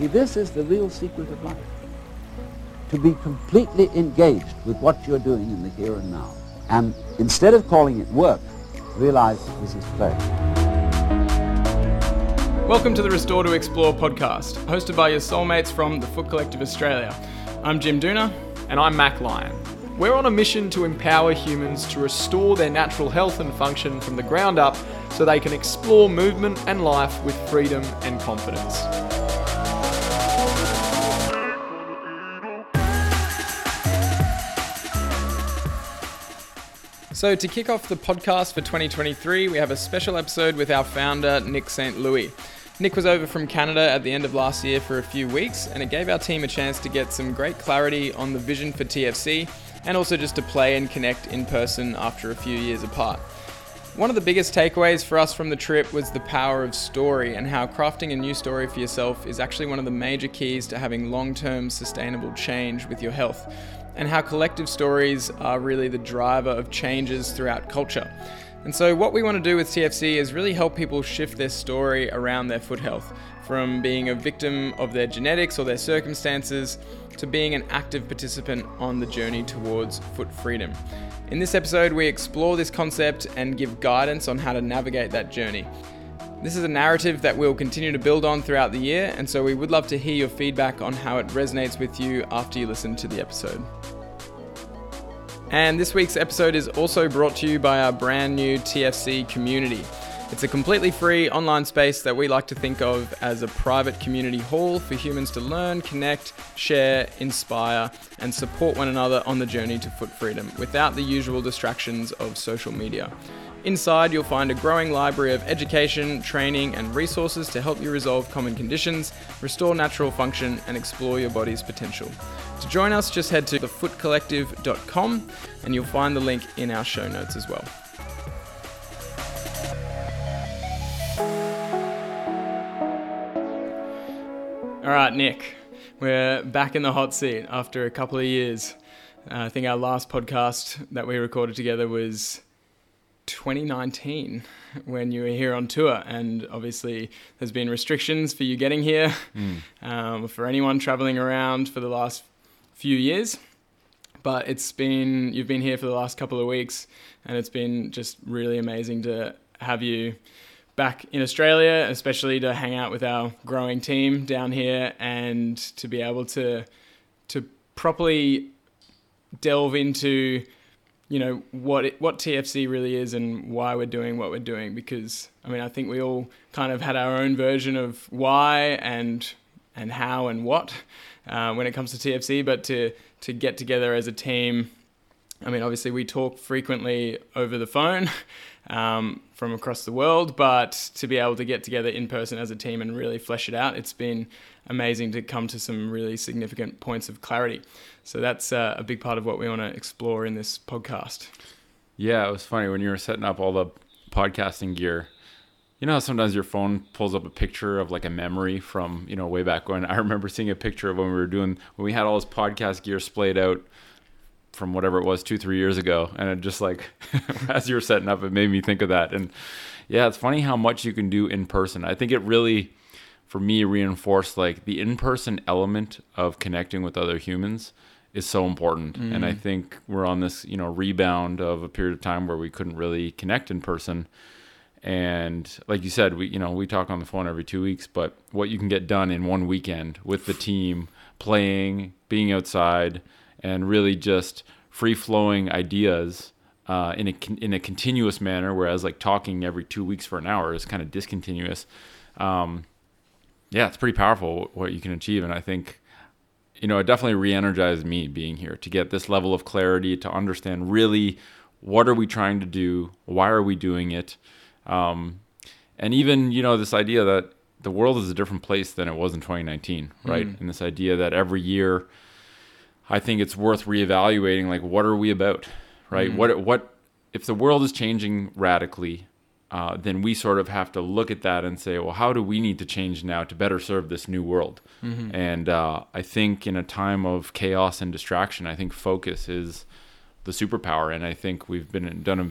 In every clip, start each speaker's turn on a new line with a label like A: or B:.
A: See, this is the real secret of life. To be completely engaged with what you're doing in the here and now. And instead of calling it work, realize this is play.
B: Welcome to the Restore to Explore podcast, hosted by your soulmates from the Foot Collective Australia. I'm Jim Dooner.
C: And I'm Mac Lyon. We're on a mission to empower humans to restore their natural health and function from the ground up so they can explore movement and life with freedom and confidence.
B: So, to kick off the podcast for 2023, we have a special episode with our founder, Nick St. Louis. Nick was over from Canada at the end of last year for a few weeks, and it gave our team a chance to get some great clarity on the vision for TFC and also just to play and connect in person after a few years apart. One of the biggest takeaways for us from the trip was the power of story and how crafting a new story for yourself is actually one of the major keys to having long term sustainable change with your health, and how collective stories are really the driver of changes throughout culture. And so, what we want to do with TFC is really help people shift their story around their foot health from being a victim of their genetics or their circumstances to being an active participant on the journey towards foot freedom. In this episode, we explore this concept and give guidance on how to navigate that journey. This is a narrative that we'll continue to build on throughout the year, and so we would love to hear your feedback on how it resonates with you after you listen to the episode. And this week's episode is also brought to you by our brand new TFC community. It's a completely free online space that we like to think of as a private community hall for humans to learn, connect, share, inspire, and support one another on the journey to foot freedom without the usual distractions of social media. Inside, you'll find a growing library of education, training, and resources to help you resolve common conditions, restore natural function, and explore your body's potential. To join us, just head to thefootcollective.com and you'll find the link in our show notes as well. All right, Nick, we're back in the hot seat after a couple of years. Uh, I think our last podcast that we recorded together was 2019 when you were here on tour, and obviously there's been restrictions for you getting here, mm. um, for anyone traveling around for the last few years. But it's been you've been here for the last couple of weeks, and it's been just really amazing to have you back in Australia, especially to hang out with our growing team down here and to be able to to properly delve into you know what it, what TFC really is and why we're doing what we're doing because I mean I think we all kind of had our own version of why and and how and what uh, when it comes to TFC, but to to get together as a team. I mean, obviously we talk frequently over the phone um, from across the world, but to be able to get together in person as a team and really flesh it out, it's been amazing to come to some really significant points of clarity. So that's uh, a big part of what we want to explore in this podcast.
D: Yeah, it was funny when you were setting up all the podcasting gear. You know sometimes your phone pulls up a picture of like a memory from, you know, way back when. I remember seeing a picture of when we were doing when we had all this podcast gear splayed out from whatever it was two three years ago and it just like as you were setting up it made me think of that and yeah it's funny how much you can do in person i think it really for me reinforced like the in-person element of connecting with other humans is so important mm. and i mm. think we're on this you know rebound of a period of time where we couldn't really connect in person and like you said we you know we talk on the phone every two weeks but what you can get done in one weekend with the team playing being outside and really just free flowing ideas uh, in a in a continuous manner. Whereas like talking every two weeks for an hour is kind of discontinuous. Um, yeah, it's pretty powerful what you can achieve, and I think you know it definitely re-energized me being here to get this level of clarity to understand really what are we trying to do, why are we doing it, um, and even you know this idea that the world is a different place than it was in 2019, right? Mm. And this idea that every year I think it's worth reevaluating like what are we about, right? Mm-hmm. What what if the world is changing radically, uh, then we sort of have to look at that and say, well, how do we need to change now to better serve this new world? Mm-hmm. And uh, I think in a time of chaos and distraction, I think focus is the superpower, and I think we've been done a,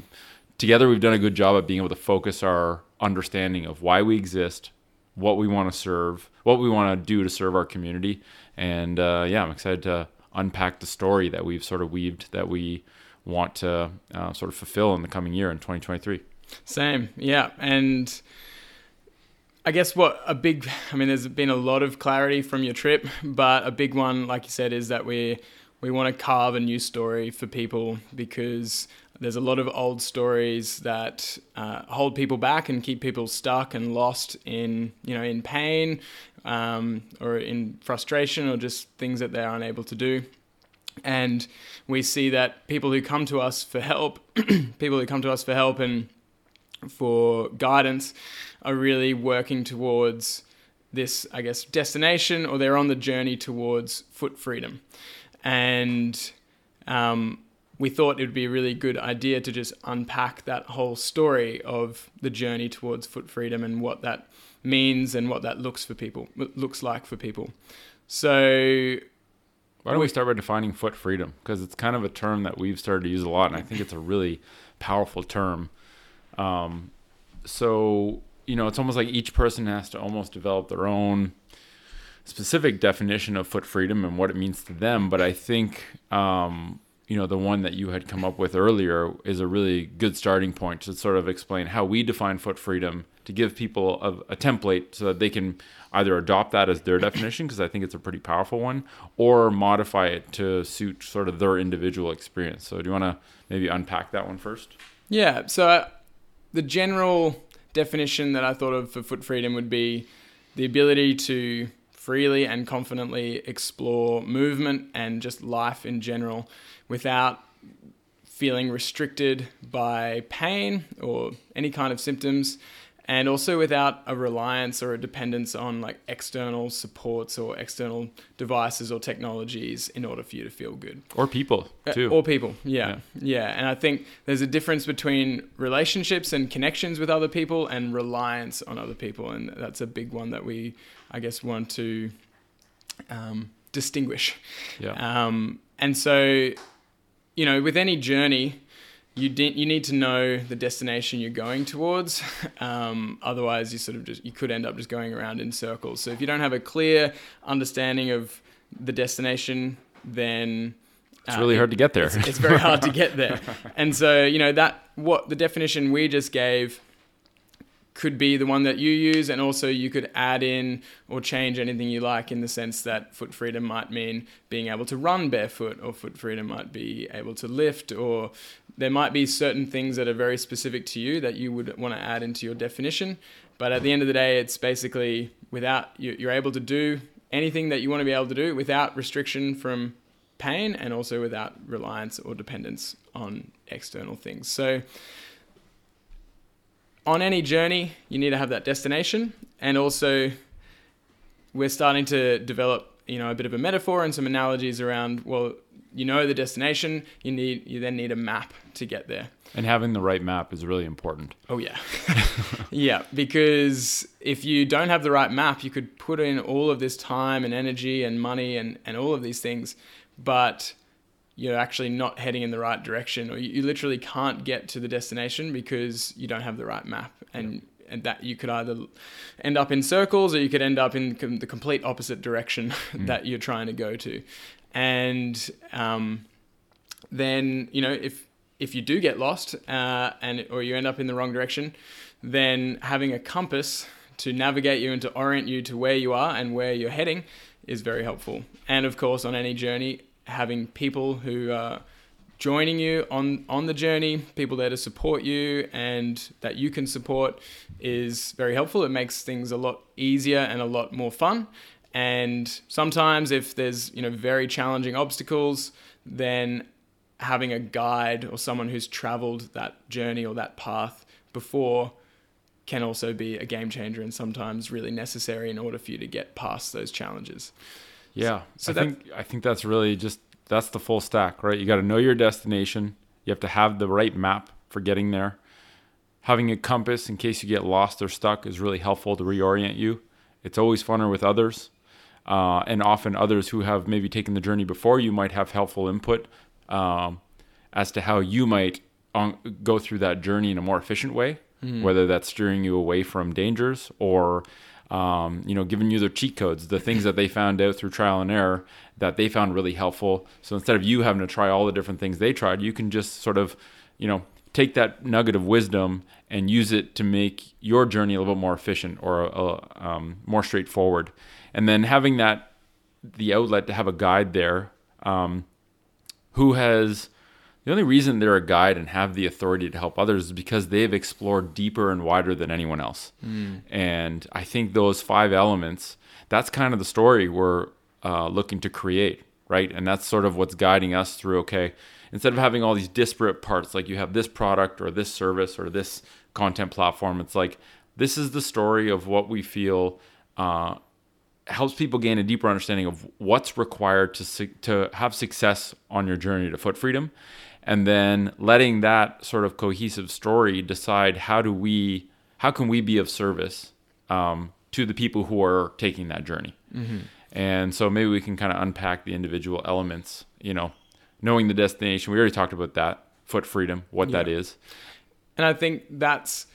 D: together. We've done a good job at being able to focus our understanding of why we exist, what we want to serve, what we want to do to serve our community. And uh, yeah, I'm excited to unpack the story that we've sort of weaved that we want to uh, sort of fulfill in the coming year in 2023.
B: Same, yeah, and I guess what a big, I mean, there's been a lot of clarity from your trip, but a big one, like you said, is that we we want to carve a new story for people because there's a lot of old stories that uh, hold people back and keep people stuck and lost in you know in pain um, or in frustration or just things that they're unable to do. And we see that people who come to us for help, people who come to us for help and for guidance are really working towards this, I guess, destination or they're on the journey towards foot freedom. And um, we thought it would be a really good idea to just unpack that whole story of the journey towards foot freedom and what that means and what that looks for people looks like for people. So
D: why don't we start by defining foot freedom? Because it's kind of a term that we've started to use a lot, and I think it's a really powerful term. Um, so you know, it's almost like each person has to almost develop their own specific definition of foot freedom and what it means to them. But I think, um, you know, the one that you had come up with earlier is a really good starting point to sort of explain how we define foot freedom to give people a, a template so that they can either adopt that as their definition, because I think it's a pretty powerful one, or modify it to suit sort of their individual experience. So, do you want to maybe unpack that one first?
B: Yeah. So, the general definition that I thought of for foot freedom would be the ability to freely and confidently explore movement and just life in general without feeling restricted by pain or any kind of symptoms and also without a reliance or a dependence on like external supports or external devices or technologies in order for you to feel good
D: or people uh, too
B: uh, or people yeah. yeah. yeah and i think there's a difference between relationships and connections with other people and reliance on other people and that's a big one that we i guess want to um, distinguish
D: yeah
B: um, and so you know with any journey you de- you need to know the destination you're going towards. Um, otherwise, you sort of just you could end up just going around in circles. So if you don't have a clear understanding of the destination, then
D: it's really uh, hard to get there.
B: It's, it's very hard to get there. And so you know that what the definition we just gave could be the one that you use, and also you could add in or change anything you like in the sense that foot freedom might mean being able to run barefoot, or foot freedom might be able to lift, or there might be certain things that are very specific to you that you would want to add into your definition. But at the end of the day, it's basically without you're able to do anything that you want to be able to do without restriction from pain and also without reliance or dependence on external things. So on any journey, you need to have that destination, and also we're starting to develop, you know, a bit of a metaphor and some analogies around. Well, you know the destination, you need you then need a map to get there.
D: And having the right map is really important.
B: Oh yeah, yeah. Because if you don't have the right map, you could put in all of this time and energy and money and and all of these things, but you're actually not heading in the right direction or you, you literally can't get to the destination because you don't have the right map. And and that you could either end up in circles or you could end up in com- the complete opposite direction mm. that you're trying to go to. And um, then you know if if you do get lost uh, and or you end up in the wrong direction then having a compass to navigate you and to orient you to where you are and where you're heading is very helpful. And of course on any journey having people who are joining you on on the journey, people there to support you and that you can support is very helpful. It makes things a lot easier and a lot more fun. And sometimes if there's, you know, very challenging obstacles, then having a guide or someone who's traveled that journey or that path before can also be a game changer and sometimes really necessary in order for you to get past those challenges.
D: Yeah. So I that, think I think that's really just that's the full stack, right? You got to know your destination. You have to have the right map for getting there. Having a compass in case you get lost or stuck is really helpful to reorient you. It's always funner with others. Uh, and often others who have maybe taken the journey before you might have helpful input um, as to how you might on, go through that journey in a more efficient way, mm. whether that's steering you away from dangers or um, you know, giving you their cheat codes, the things that they found out through trial and error that they found really helpful. So instead of you having to try all the different things they tried, you can just sort of, you know, take that nugget of wisdom and use it to make your journey a little bit more efficient or uh, um, more straightforward. And then having that, the outlet to have a guide there um, who has the only reason they're a guide and have the authority to help others is because they've explored deeper and wider than anyone else. Mm. And I think those five elements, that's kind of the story we're uh, looking to create, right? And that's sort of what's guiding us through, okay, instead of having all these disparate parts, like you have this product or this service or this content platform, it's like this is the story of what we feel uh, helps people gain a deeper understanding of what's required to su- to have success on your journey to foot freedom and then letting that sort of cohesive story decide how do we how can we be of service um, to the people who are taking that journey mm-hmm. and so maybe we can kind of unpack the individual elements you know knowing the destination we already talked about that foot freedom what yeah. that is
B: and i think that's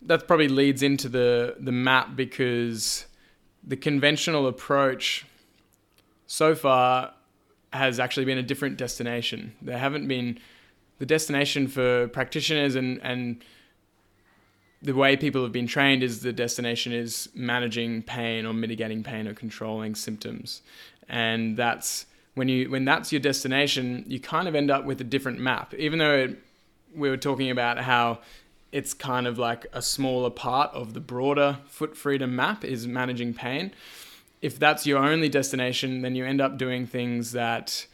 B: that probably leads into the the map because the conventional approach so far has actually been a different destination. There haven't been the destination for practitioners and and the way people have been trained is the destination is managing pain or mitigating pain or controlling symptoms. And that's when you when that's your destination you kind of end up with a different map. Even though it, we were talking about how it's kind of like a smaller part of the broader foot freedom map is managing pain. If that's your only destination then you end up doing things that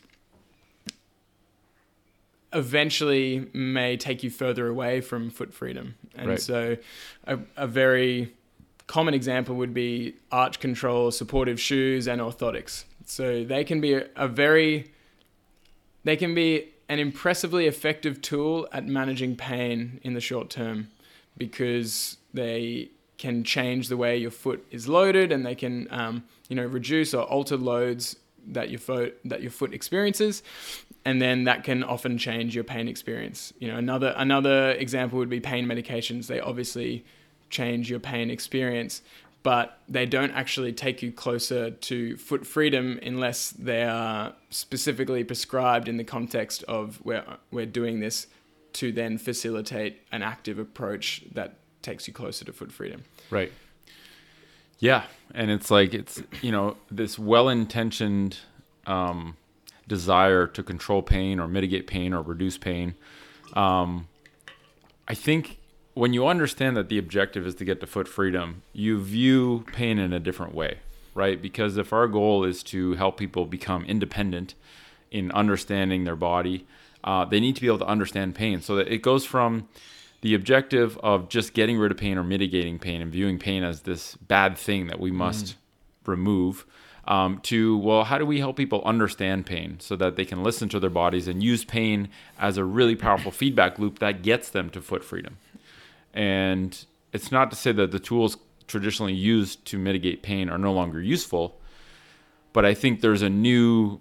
B: eventually may take you further away from foot freedom. And right. so, a, a, very common example would be arch control, supportive shoes, and orthotics. So, they can be a, a very, they can be an impressively effective tool at managing pain in the short term because they can change the way your foot is loaded and they can, um, you know, reduce or alter loads that your foot that your foot experiences and then that can often change your pain experience. You know, another another example would be pain medications. They obviously change your pain experience, but they don't actually take you closer to foot freedom unless they are specifically prescribed in the context of where we're doing this to then facilitate an active approach that takes you closer to foot freedom.
D: Right. Yeah, and it's like it's you know this well-intentioned um, desire to control pain or mitigate pain or reduce pain. Um, I think when you understand that the objective is to get to foot freedom, you view pain in a different way, right? Because if our goal is to help people become independent in understanding their body, uh, they need to be able to understand pain. So that it goes from the objective of just getting rid of pain or mitigating pain and viewing pain as this bad thing that we must mm. remove um, to, well, how do we help people understand pain so that they can listen to their bodies and use pain as a really powerful feedback loop that gets them to foot freedom? And it's not to say that the tools traditionally used to mitigate pain are no longer useful, but I think there's a new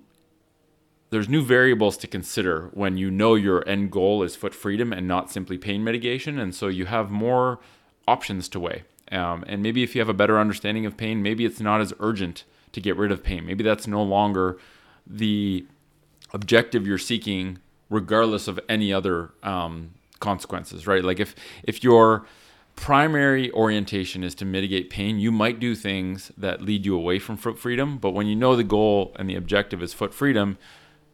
D: there's new variables to consider when you know your end goal is foot freedom and not simply pain mitigation, and so you have more options to weigh. Um, and maybe if you have a better understanding of pain, maybe it's not as urgent to get rid of pain. Maybe that's no longer the objective you're seeking, regardless of any other um, consequences, right? Like if if your primary orientation is to mitigate pain, you might do things that lead you away from foot freedom. But when you know the goal and the objective is foot freedom,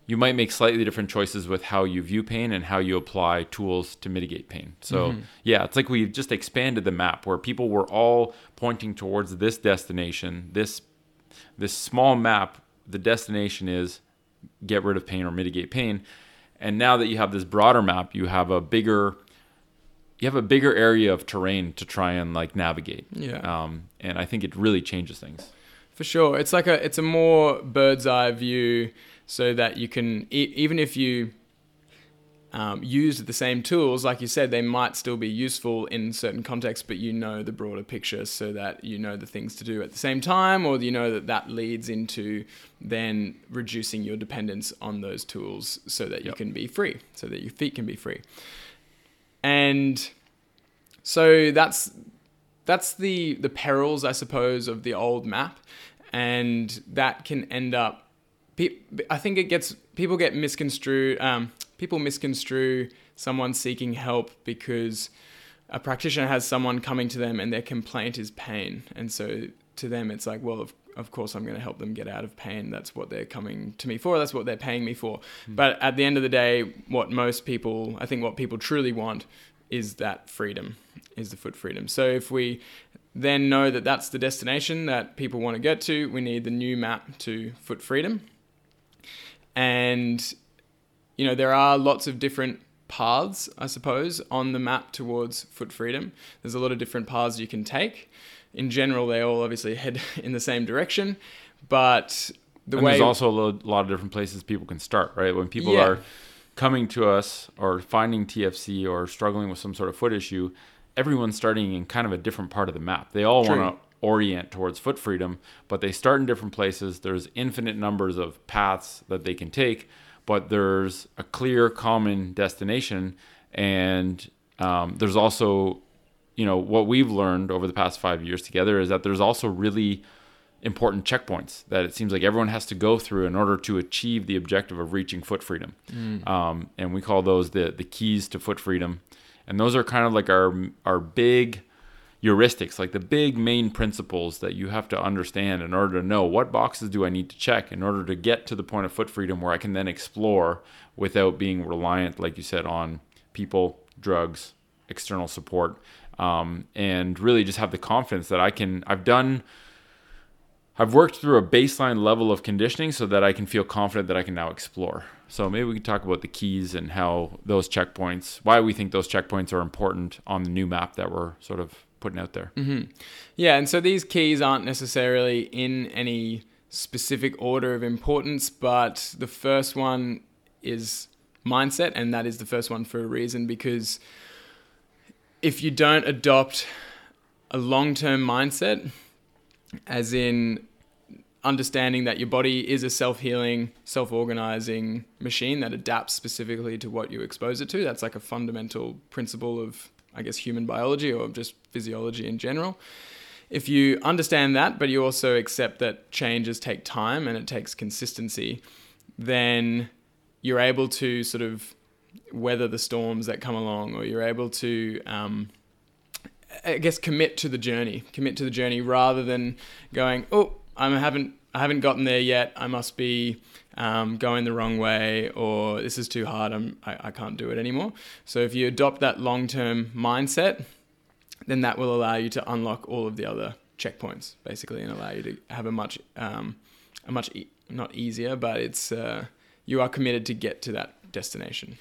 D: you might make slightly different choices with how you view pain and how you apply tools to mitigate pain. So, mm-hmm. yeah, it's like we've just expanded the map where people were all pointing towards this destination, this this small map, the destination is get rid of pain or mitigate pain. And now that you have this broader map, you have a bigger you have a bigger area of terrain to try and like navigate.
B: Yeah.
D: Um, and I think it really changes things.
B: For sure, it's like a it's a more bird's eye view, so that you can e- even if you um, use the same tools, like you said, they might still be useful in certain contexts, but you know the broader picture so that you know the things to do at the same time, or you know that that leads into then reducing your dependence on those tools so that you yep. can be free, so that your feet can be free. And so that's that's the the perils, I suppose, of the old map, and that can end up. I think it gets people get misconstrued. Um, people misconstrue someone seeking help because a practitioner has someone coming to them and their complaint is pain, and so to them it's like, well, of of course I'm going to help them get out of pain. That's what they're coming to me for. That's what they're paying me for. Mm. But at the end of the day, what most people, I think, what people truly want is that freedom, is the foot freedom. So if we then know that that's the destination that people want to get to, we need the new map to foot freedom. And, you know, there are lots of different paths, I suppose, on the map towards foot freedom. There's a lot of different paths you can take. In general, they all obviously head in the same direction, but the
D: and
B: way
D: there's also a lot of different places people can start, right? When people yeah. are coming to us or finding TFC or struggling with some sort of foot issue, everyone's starting in kind of a different part of the map. They all want to orient towards foot freedom, but they start in different places. There's infinite numbers of paths that they can take, but there's a clear common destination. And um, there's also, you know, what we've learned over the past five years together is that there's also really important checkpoints that it seems like everyone has to go through in order to achieve the objective of reaching foot freedom. Mm. Um, and we call those the the keys to foot freedom. And those are kind of like our our big heuristics, like the big main principles that you have to understand in order to know what boxes do I need to check in order to get to the point of foot freedom where I can then explore without being reliant, like you said, on people, drugs, external support, um, and really just have the confidence that I can. I've done I've worked through a baseline level of conditioning so that I can feel confident that I can now explore. So maybe we can talk about the keys and how those checkpoints, why we think those checkpoints are important on the new map that we're sort of putting out there.
B: Mm-hmm. Yeah, and so these keys aren't necessarily in any specific order of importance, but the first one is mindset, and that is the first one for a reason because if you don't adopt a long term mindset, as in understanding that your body is a self-healing, self-organizing machine that adapts specifically to what you expose it to. That's like a fundamental principle of I guess human biology or just physiology in general. If you understand that, but you also accept that changes take time and it takes consistency, then you're able to sort of weather the storms that come along, or you're able to um, I guess commit to the journey, commit to the journey rather than going, oh, I haven't I haven't gotten there yet. I must be um, going the wrong way, or this is too hard. I'm I, I can't do it anymore. So if you adopt that long term mindset, then that will allow you to unlock all of the other checkpoints basically, and allow you to have a much um, a much e- not easier, but it's uh, you are committed to get to that destination.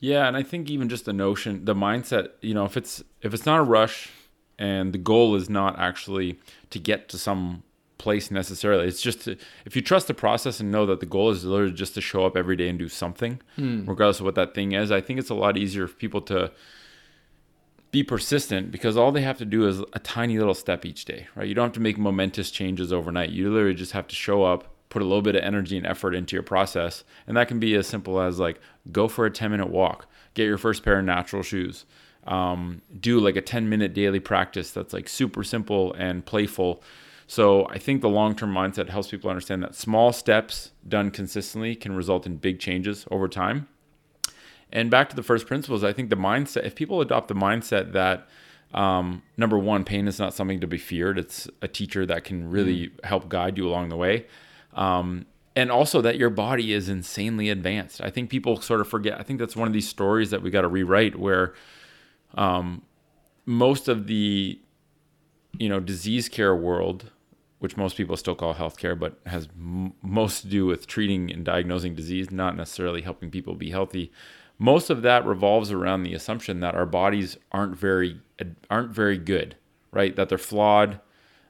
D: Yeah, and I think even just the notion, the mindset, you know, if it's if it's not a rush and the goal is not actually to get to some place necessarily. It's just to, if you trust the process and know that the goal is literally just to show up every day and do something, mm. regardless of what that thing is. I think it's a lot easier for people to be persistent because all they have to do is a tiny little step each day, right? You don't have to make momentous changes overnight. You literally just have to show up, put a little bit of energy and effort into your process. And that can be as simple as like go for a 10 minute walk, get your first pair of natural shoes, um, do like a 10 minute daily practice that's like super simple and playful. So I think the long term mindset helps people understand that small steps done consistently can result in big changes over time. And back to the first principles, I think the mindset, if people adopt the mindset that um, number one, pain is not something to be feared, it's a teacher that can really mm. help guide you along the way. Um, and also that your body is insanely advanced. I think people sort of forget. I think that's one of these stories that we got to rewrite where um, most of the you know disease care world, which most people still call healthcare, but has m- most to do with treating and diagnosing disease, not necessarily helping people be healthy. Most of that revolves around the assumption that our bodies aren't very aren't very good, right? That they're flawed,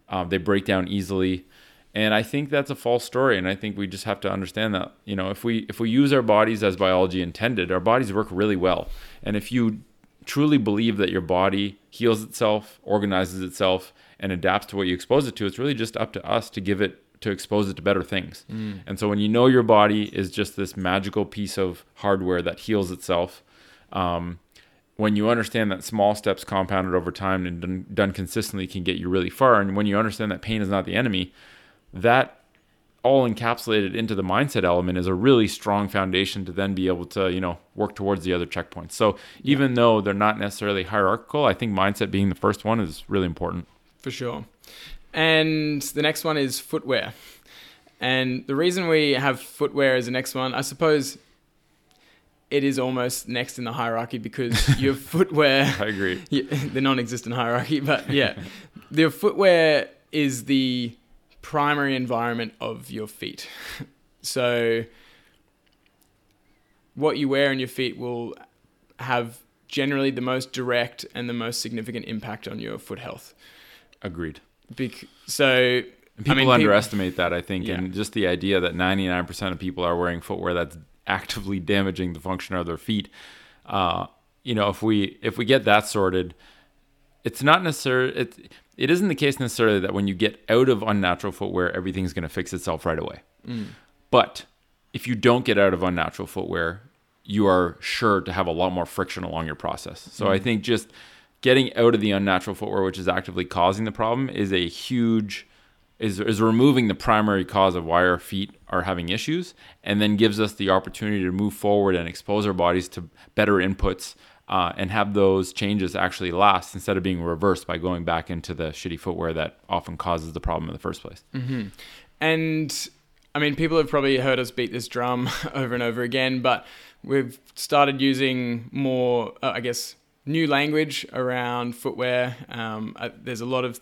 D: um, they break down easily and I think that's a false story. And I think we just have to understand that, you know, if we if we use our bodies as biology intended, our bodies work really well. And if you truly believe that your body heals itself, organizes itself, and adapts to what you expose it to, it's really just up to us to give it to expose it to better things. Mm. And so when you know your body is just this magical piece of hardware that heals itself, um, when you understand that small steps compounded over time and done, done consistently can get you really far, and when you understand that pain is not the enemy, that all encapsulated into the mindset element is a really strong foundation to then be able to you know work towards the other checkpoints so even though they're not necessarily hierarchical i think mindset being the first one is really important
B: for sure and the next one is footwear and the reason we have footwear as the next one i suppose it is almost next in the hierarchy because your footwear
D: i agree
B: the non-existent hierarchy but yeah your footwear is the primary environment of your feet. so, what you wear on your feet will have generally the most direct and the most significant impact on your foot health.
D: Agreed.
B: Bec- so,
D: people I mean, underestimate people, that, I think, yeah. and just the idea that 99% of people are wearing footwear that's actively damaging the function of their feet. Uh, you know, if we if we get that sorted, it's not necessarily it it isn't the case necessarily that when you get out of unnatural footwear, everything's going to fix itself right away. Mm. But if you don't get out of unnatural footwear, you are sure to have a lot more friction along your process. So mm. I think just getting out of the unnatural footwear, which is actively causing the problem, is a huge is is removing the primary cause of why our feet are having issues, and then gives us the opportunity to move forward and expose our bodies to better inputs uh, and have those changes actually last instead of being reversed by going back into the shitty footwear that often causes the problem in the first place.
B: Mm-hmm. And I mean, people have probably heard us beat this drum over and over again, but we've started using more, uh, I guess, new language around footwear. Um, uh, there's a lot of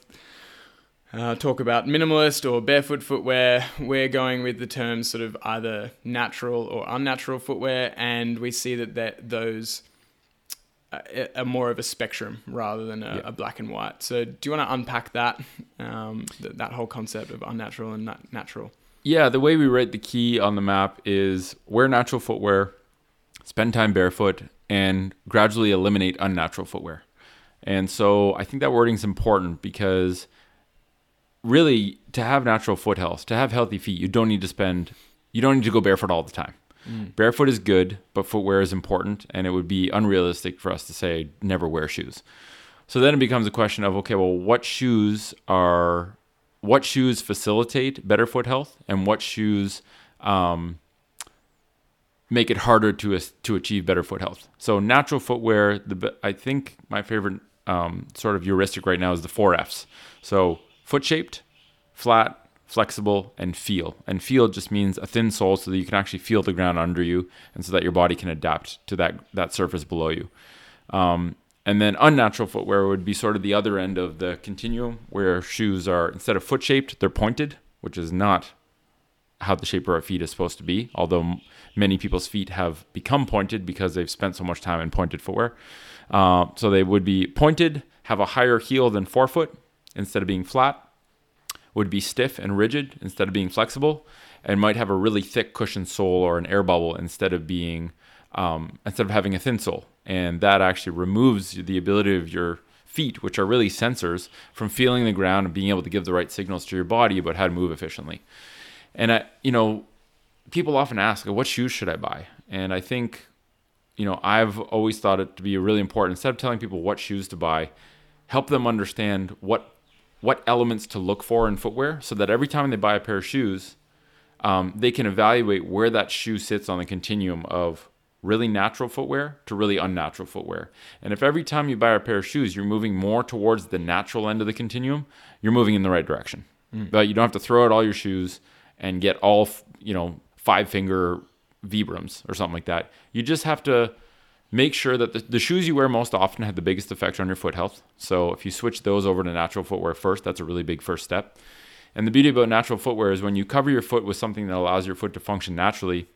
B: uh, talk about minimalist or barefoot footwear. We're going with the terms sort of either natural or unnatural footwear, and we see that that those a, a, more of a spectrum rather than a, yeah. a, black and white. So, do you want to unpack that um, th- that whole concept of unnatural and nat- natural?
D: Yeah, the way we write the key on the map is wear natural footwear, spend time barefoot, and gradually eliminate unnatural footwear. And so, I think that wording is important because really, to have natural foot health, to have healthy feet, you don't need to spend, you don't need to go barefoot all the time. Mm. Barefoot is good, but footwear is important, and it would be unrealistic for us to say never wear shoes. So then it becomes a question of okay, well, what shoes are what shoes facilitate better foot health, and what shoes um, make it harder to to achieve better foot health. So natural footwear, the I think my favorite um, sort of heuristic right now is the four Fs. So foot shaped, flat, flexible, and feel. And feel just means a thin sole so that you can actually feel the ground under you and so that your body can adapt to that, that surface below you. Um, and then unnatural footwear would be sort of the other end of the continuum where shoes are, instead of foot shaped, they're pointed, which is not how the shape of our feet is supposed to be, although many people's feet have become pointed because they've spent so much time in pointed footwear. Uh, so they would be pointed, have a higher heel than forefoot instead of being flat, would be stiff and rigid instead of being flexible, and might have a really thick cushion sole or an air bubble instead of being um, instead of having a thin sole. And that actually removes the ability of your feet, which are really sensors, from feeling the ground and being able to give the right signals to your body about how to move efficiently. And I, you know, people often ask, "What shoes should I buy?" And I think, you know, I've always thought it to be really important. Instead of telling people what shoes to buy, help them understand what what elements to look for in footwear so that every time they buy a pair of shoes, um, they can evaluate where that shoe sits on the continuum of really natural footwear to really unnatural footwear. And if every time you buy a pair of shoes, you're moving more towards the natural end of the continuum, you're moving in the right direction. Mm. But you don't have to throw out all your shoes and get all, you know, five finger Vibrams or something like that. You just have to Make sure that the, the shoes you wear most often have the biggest effect on your foot health. So if you switch those over to natural footwear first, that's a really big first step. And the beauty about natural footwear is when you cover your foot with something that allows your foot to function naturally,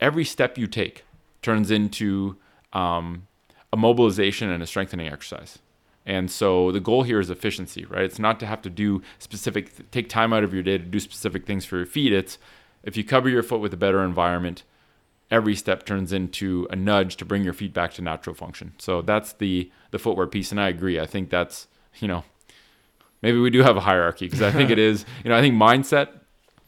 D: every step you take turns into um, a mobilization and a strengthening exercise. And so the goal here is efficiency, right? It's not to have to do specific, take time out of your day to do specific things for your feet. It's if you cover your foot with a better environment, every step turns into a nudge to bring your feet back to natural function. So that's the the footwear piece, and I agree. I think that's you know maybe we do have a hierarchy because I think it is you know I think mindset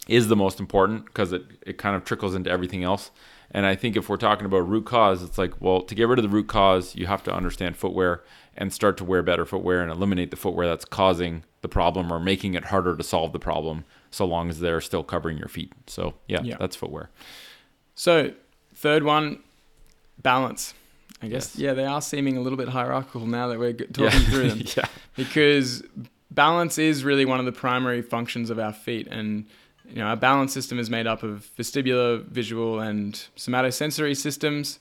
D: is the most important because it it kind of trickles into everything else. And I think if we're talking about root cause, it's like, well, to get rid of the root cause, you have to understand footwear and start to wear better footwear and eliminate the footwear that's causing the problem or making it harder to solve the problem so long as they're still covering your feet. So, yeah,
B: Yeah.
D: that's footwear.
B: So, third one, balance. I guess
D: Yes.
B: yeah, they are seeming a little bit hierarchical now that we're talking through them.
D: yeah.
B: because balance is really one of the primary functions of our feet and you know our balance system is made up of vestibular visual and somatosensory systems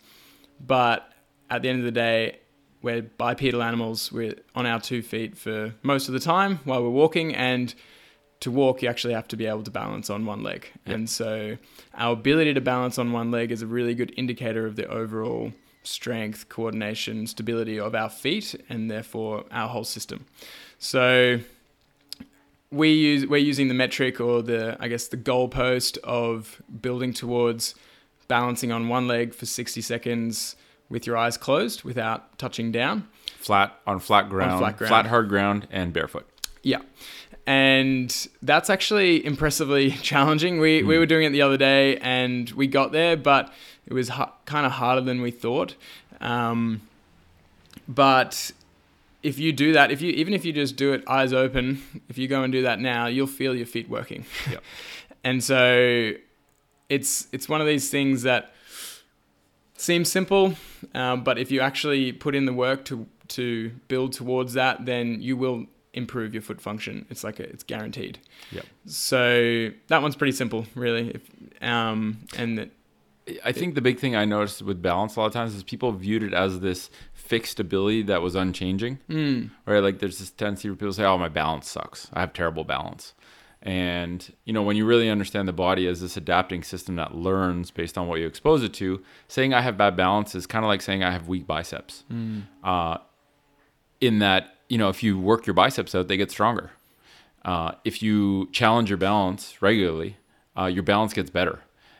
B: but at the end of the day we're bipedal animals we're on our two feet for most of the time while we're walking and to walk you actually have to be able to balance on one leg
D: Yep.
B: and so our ability to balance on one leg is a really good indicator of the overall strength coordination stability of our feet and therefore our whole system so we use we're using the metric or the I guess the goalpost of building towards balancing on one leg for 60 seconds with your eyes closed without touching down.
D: Flat on flat ground,
B: flat
D: flat,
B: ground.
D: hard ground, and barefoot.
B: Yeah. And that's actually impressively challenging. We, we were doing it the other day and we got there, but it was ha- kind of harder than we thought. Um, but if you do that, if you even if you just do it eyes open, if you go and do that now, you'll feel your feet working.
D: Yep.
B: and so it's it's one of these things that seems simple, um, but if you actually put in the work to to build towards that, then you will improve your foot function. It's like a, it's guaranteed.
D: Yep.
B: So that one's pretty simple, really. If, um, and that,
D: I think the big thing I noticed with balance a lot of times is people viewed it as this fixed ability that was unchanging.
B: mm,
D: Right? Like there's this tendency for people to say, "Oh, my balance sucks. I have terrible balance." And you know, when you really understand the body as this adapting system that learns based on what you expose it to, saying I have bad balance is kind of like saying I have weak biceps. Uh, in that, you know, if you work your biceps out, they get stronger. Uh, if you challenge your balance regularly, uh, your balance gets better,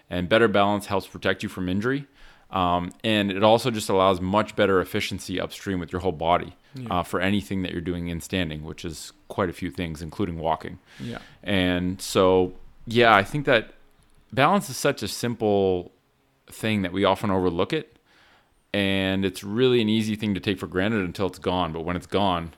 D: and better balance helps protect you from injury. Um, and it also just allows much better efficiency upstream with your whole body uh, for anything that you're doing in standing, which is quite a few things, including walking.
B: yeah,
D: And so, yeah, I think that balance is such a simple thing that we often overlook it. And it's really an easy thing to take for granted until it's gone. But when it's gone,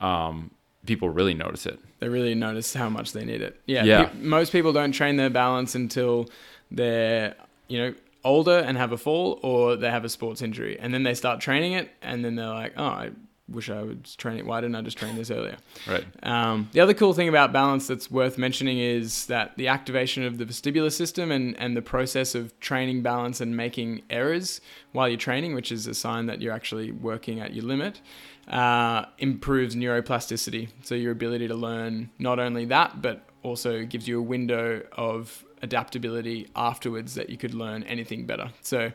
D: um, people really notice it.
B: they really notice how much they need it. Yeah,
D: Yeah.
B: pe- most people don't train their balance until they're you know older and have a fall or they have a sports injury, and then they start training it, and then they're like, oh, I wish I was training. Why didn't I just train this earlier?
D: Right.
B: Um, the other cool thing about balance that's worth mentioning is that the activation of the vestibular system and, and the process of training balance and making errors while you're training, which is a sign that you're actually working at your limit, uh, improves neuroplasticity. So your ability to learn not only that, but also gives you a window of adaptability afterwards that you could learn anything better. So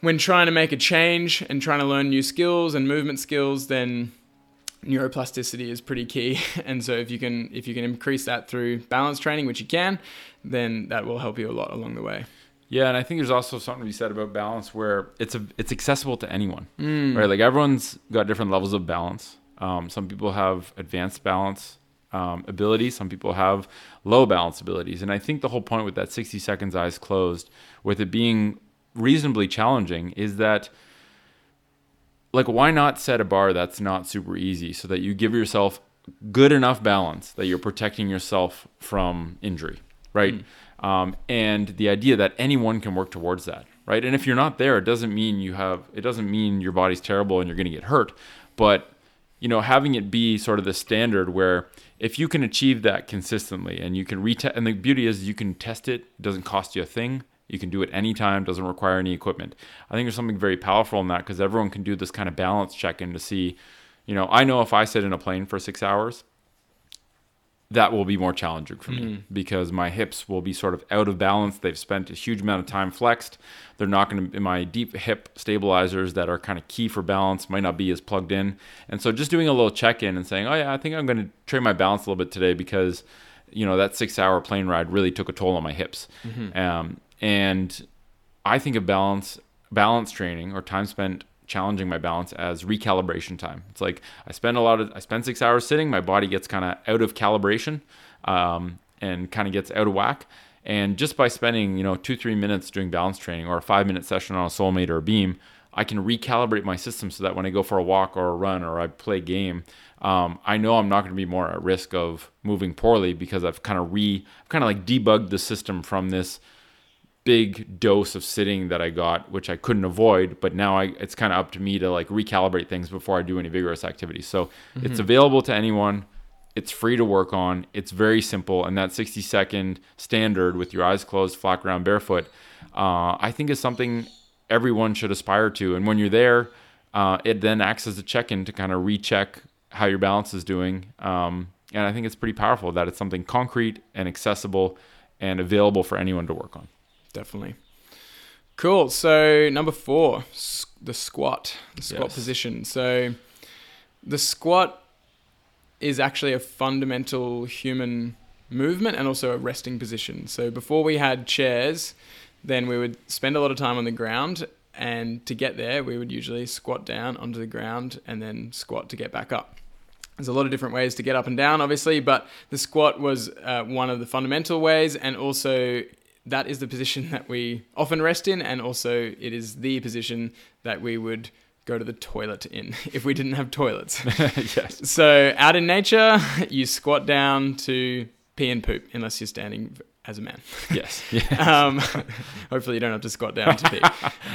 B: when trying to make a change and trying to learn new skills and movement skills, then neuroplasticity is pretty key. And so if you can if you can increase that through balance training, which you can, then that will help you a lot along the way.
D: Yeah, and I think there's also something to be said about balance where it's a it's accessible to anyone,
B: Mm.
D: right? Like everyone's got different levels of balance. Um, some people have advanced balance um, abilities. Some people have low balance abilities, and I think the whole point with that 60 seconds eyes closed, with it being reasonably challenging, is that like why not set a bar that's not super easy so that you give yourself good enough balance that you're protecting yourself from injury right um, and the idea that anyone can work towards that right? And if you're not there it doesn't mean you have it doesn't mean your body's terrible and you're going to get hurt. But you know having it be sort of the standard where if you can achieve that consistently and you can retest and the beauty is you can test it it doesn't cost you a thing. You can do it anytime doesn't require any equipment. I think there's something very powerful in that because everyone can do this kind of balance check in to see you know i know if i sit in a plane for six hours that will be more challenging for me because my hips will be sort of out of balance. They've spent a huge amount of time flexed. They're not going to, my deep hip stabilizers that are kind of key for balance might not be as plugged in. And so just doing a little check in and saying, oh, yeah, I think I'm going to train my balance a little bit today because, you know, that six hour plane ride really took a toll on my hips. Um, and I think of balance, balance training or time spent challenging my balance as recalibration time. It's like I spend a lot of I spend six hours sitting, my body gets kind of out of calibration um, and kind of gets out of whack. And just by spending, you know, two, three minutes doing balance training or a five minute session on a soulmate or a beam, I can recalibrate my system so that when I go for a walk or a run or I play game, um, I know I'm not going to be more at risk of moving poorly because I've kind of re, I've kind of like debugged the system from this big dose of sitting that I got, which I couldn't avoid. But now I, it's kind of up to me to like recalibrate things before I do any vigorous activity. So mm-hmm. it's available to anyone. It's free to work on. It's very simple, and that 60 second standard with your eyes closed, flat ground, barefoot, uh, I think is something everyone should aspire to. And when you're there, uh, it then acts as a check-in to kind of recheck how your balance is doing. Um, and I think it's pretty powerful that it's something concrete and accessible and available for anyone to work on.
B: Definitely. Cool. So number four, the squat, the squat yes. position. So the squat is actually a fundamental human movement and also a resting position. So before we had chairs, then we would spend a lot of time on the ground and to get there we would usually squat down onto the ground and then squat to get back up there's a lot of different ways to get up and down obviously but the squat was uh, one of the fundamental ways and also that is the position that we often rest in and also it is the position that we would go to the toilet in if we didn't have toilets yes so out in nature you squat down to pee and poop unless you're standing as a man.
D: Yes. yes.
B: um, hopefully, you don't have to squat down to pee.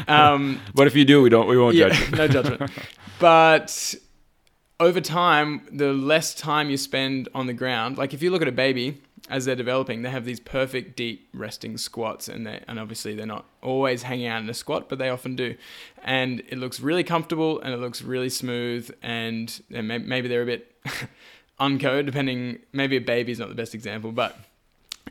B: Um,
D: but if you do, we don't. We won't yeah, judge you.
B: no judgment. But over time, the less time you spend on the ground, like if you look at a baby as they're developing, they have these perfect deep resting squats, and they and obviously they're not always hanging out in a squat, but they often do, and it looks really comfortable and it looks really smooth, and, and maybe they're a bit uncode, depending. Maybe a baby's not the best example, but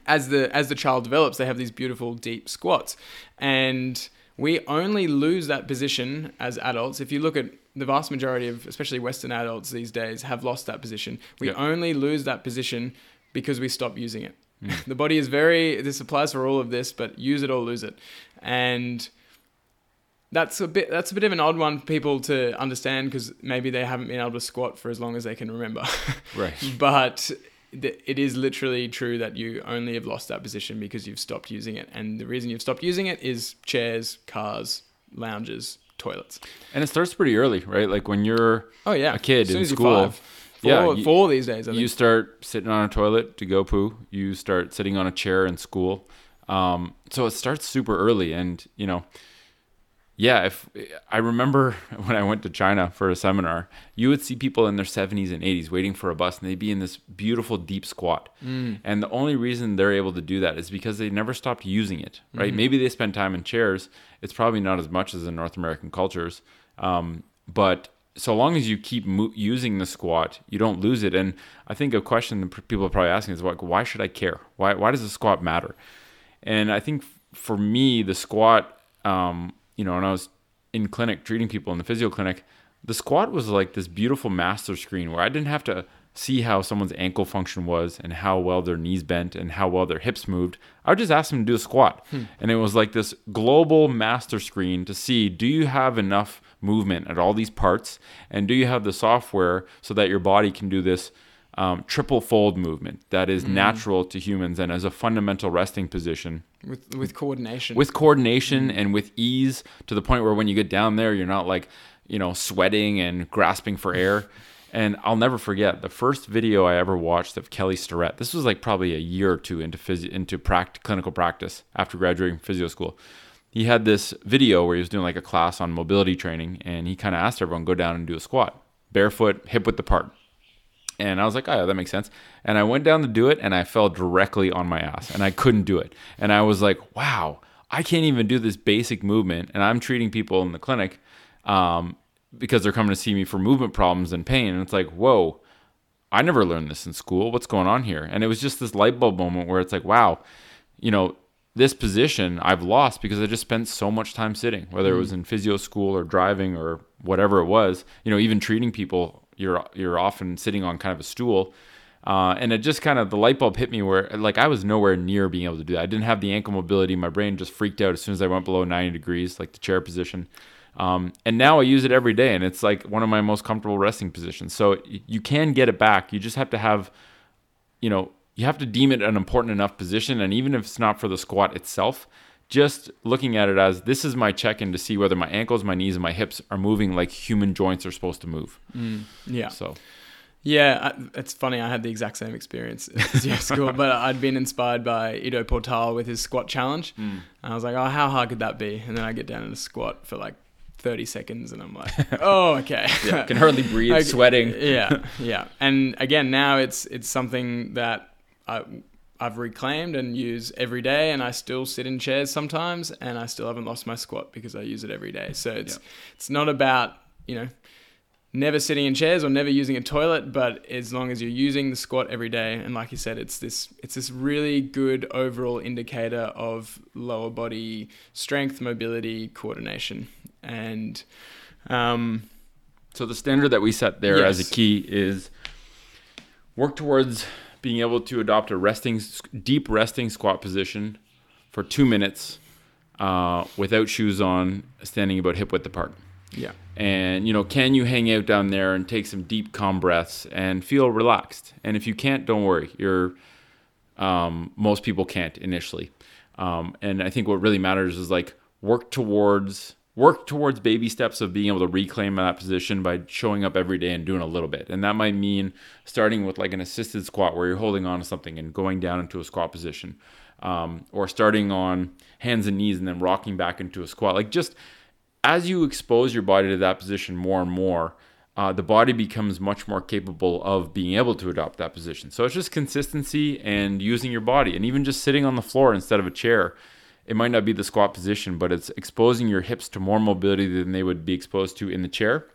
B: as the as the child develops, they have these beautiful deep squats, and we only lose that position as adults. If you look at the vast majority of, especially Western adults these days, have lost that position. We yep. only lose that position because we stop using it. Mm. The body is very. This applies for all of this, but use it or lose it, and that's a bit that's a bit of an odd one for people to understand because maybe they haven't been able to squat for as long as they can remember.
D: Right.
B: but it is literally true that you only have lost that position because you've stopped using it. And the reason you've stopped using it is chairs, cars, lounges, toilets.
D: And it starts pretty early, right? Like when you're
B: oh yeah
D: a kid in school.
B: Four, yeah, you, four these days.
D: you start sitting on a toilet to go poo. You start sitting on a chair in school. Um, so it starts super early, and you know, yeah, if I remember when I went to China for a seminar, you would see people in their 70s and 80s waiting for a bus and they'd be in this beautiful deep squat. Mm. And the only reason they're able to do that is because they never stopped using it, right? Mm-hmm. Maybe they spend time in chairs. It's probably not as much as in North American cultures. Um, but so long as you keep mo- using the squat, you don't lose it. And I think a question that people are probably asking is like, why should I care? Why, why does the squat matter? And I think for me, the squat, um, you know, when I was in clinic treating people in the physio clinic, the squat was like this beautiful master screen where I didn't have to see how someone's ankle function was and how well their knees bent and how well their hips moved. I would just ask them to do a squat. Hmm. And it was like this global master screen to see do you have enough movement at all these parts and do you have the software so that your body can do this um, triple fold movement that is mm. natural to humans and as a fundamental resting position
B: with with coordination
D: with coordination mm. and with ease to the point where when you get down there you're not like you know sweating and grasping for air and I'll never forget the first video I ever watched of Kelly Starrett. This was like probably a year or two into into pract- clinical practice after graduating from physio school. He had this video where he was doing like a class on mobility training, and he kind of asked everyone go down and do a squat, barefoot, hip width apart. And I was like, oh, yeah, that makes sense. And I went down to do it and I fell directly on my ass and I couldn't do it. And I was like, wow, I can't even do this basic movement. And I'm treating people in the clinic um, because they're coming to see me for movement problems and pain. And it's like, whoa, I never learned this in school. What's going on here? And it was just this light bulb moment where it's like, wow, you know, this position I've lost because I just spent so much time sitting, whether it was mm. in physio school or driving or whatever it was, you know, even treating people you're you're often sitting on kind of a stool. Uh, and it just kind of the light bulb hit me where like I was nowhere near being able to do that. I didn't have the ankle mobility. My brain just freaked out as soon as I went below 90 degrees, like the chair position. Um, and now I use it every day, and it's like one of my most comfortable resting positions. So you can get it back. You just have to have, you know, you have to deem it an important enough position, and even if it's not for the squat itself, just looking at it as this is my check-in to see whether my ankles, my knees, and my hips are moving like human joints are supposed to move.
B: Mm, yeah.
D: So
B: Yeah, I, it's funny. I had the exact same experience as your school, but I'd been inspired by Ido Portal with his squat challenge. Mm. And I was like, oh, how hard could that be? And then I get down in a squat for like 30 seconds and I'm like, oh, okay.
D: yeah, can hardly breathe, sweating.
B: yeah, yeah. And again, now it's it's something that I, I've reclaimed and use every day, and I still sit in chairs sometimes, and I still haven't lost my squat because I use it every day. So it's it's not about you know never sitting in chairs or never using a toilet, but as long as you're using the squat every day, and like you said, it's this it's this really good overall indicator of lower body strength, mobility, coordination, and um,
D: So the standard that we set there as a key is work towards being able to adopt a resting, deep resting squat position for two minutes uh, without shoes on, standing about hip width apart.
B: yeah.
D: And you know, can you hang out down there and take some deep, calm breaths and feel relaxed? And if you can't, don't worry. You're um, most people can't initially. Um, and I think what really matters is like work towards work towards baby steps of being able to reclaim that position by showing up every day and doing a little bit. And that might mean starting with like an assisted squat where you're holding on to something and going down into a squat position, um, or starting on hands and knees and then rocking back into a squat. Like just as you expose your body to that position more and more, uh, the body becomes much more capable of being able to adopt that position. So it's just consistency and using your body, and even just sitting on the floor instead of a chair. It might not be the squat position, but it's exposing your hips to more mobility than they would be exposed to in the chair,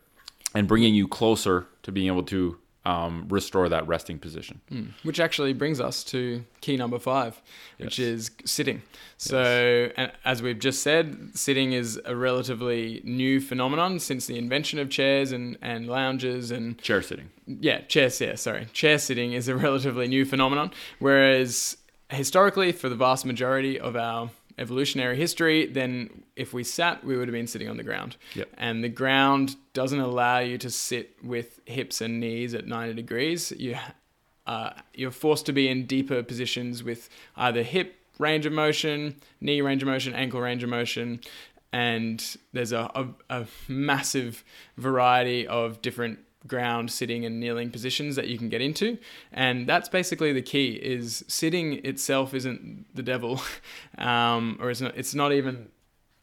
D: and bringing you closer to being able to um, restore that resting position.
B: Which actually brings us to key number five, which
D: Yes.
B: is sitting. So, and as we've just said, sitting is a relatively new phenomenon since the invention of chairs and, and lounges and
D: Chair sitting.
B: yeah, chair yeah, sorry. Chair sitting is a relatively new phenomenon, whereas historically, for the vast majority of our evolutionary history, then if we sat, we would have been sitting on the ground.
D: Yep.
B: And the ground doesn't allow you to sit with hips and knees at 90 degrees. You, uh, you're forced to be in deeper positions with either hip range of motion, knee range of motion, ankle range of motion, and there's a, a, a massive variety of different ground sitting and kneeling positions that you can get into and that's basically the key is sitting itself isn't the devil um, or it's not it's not even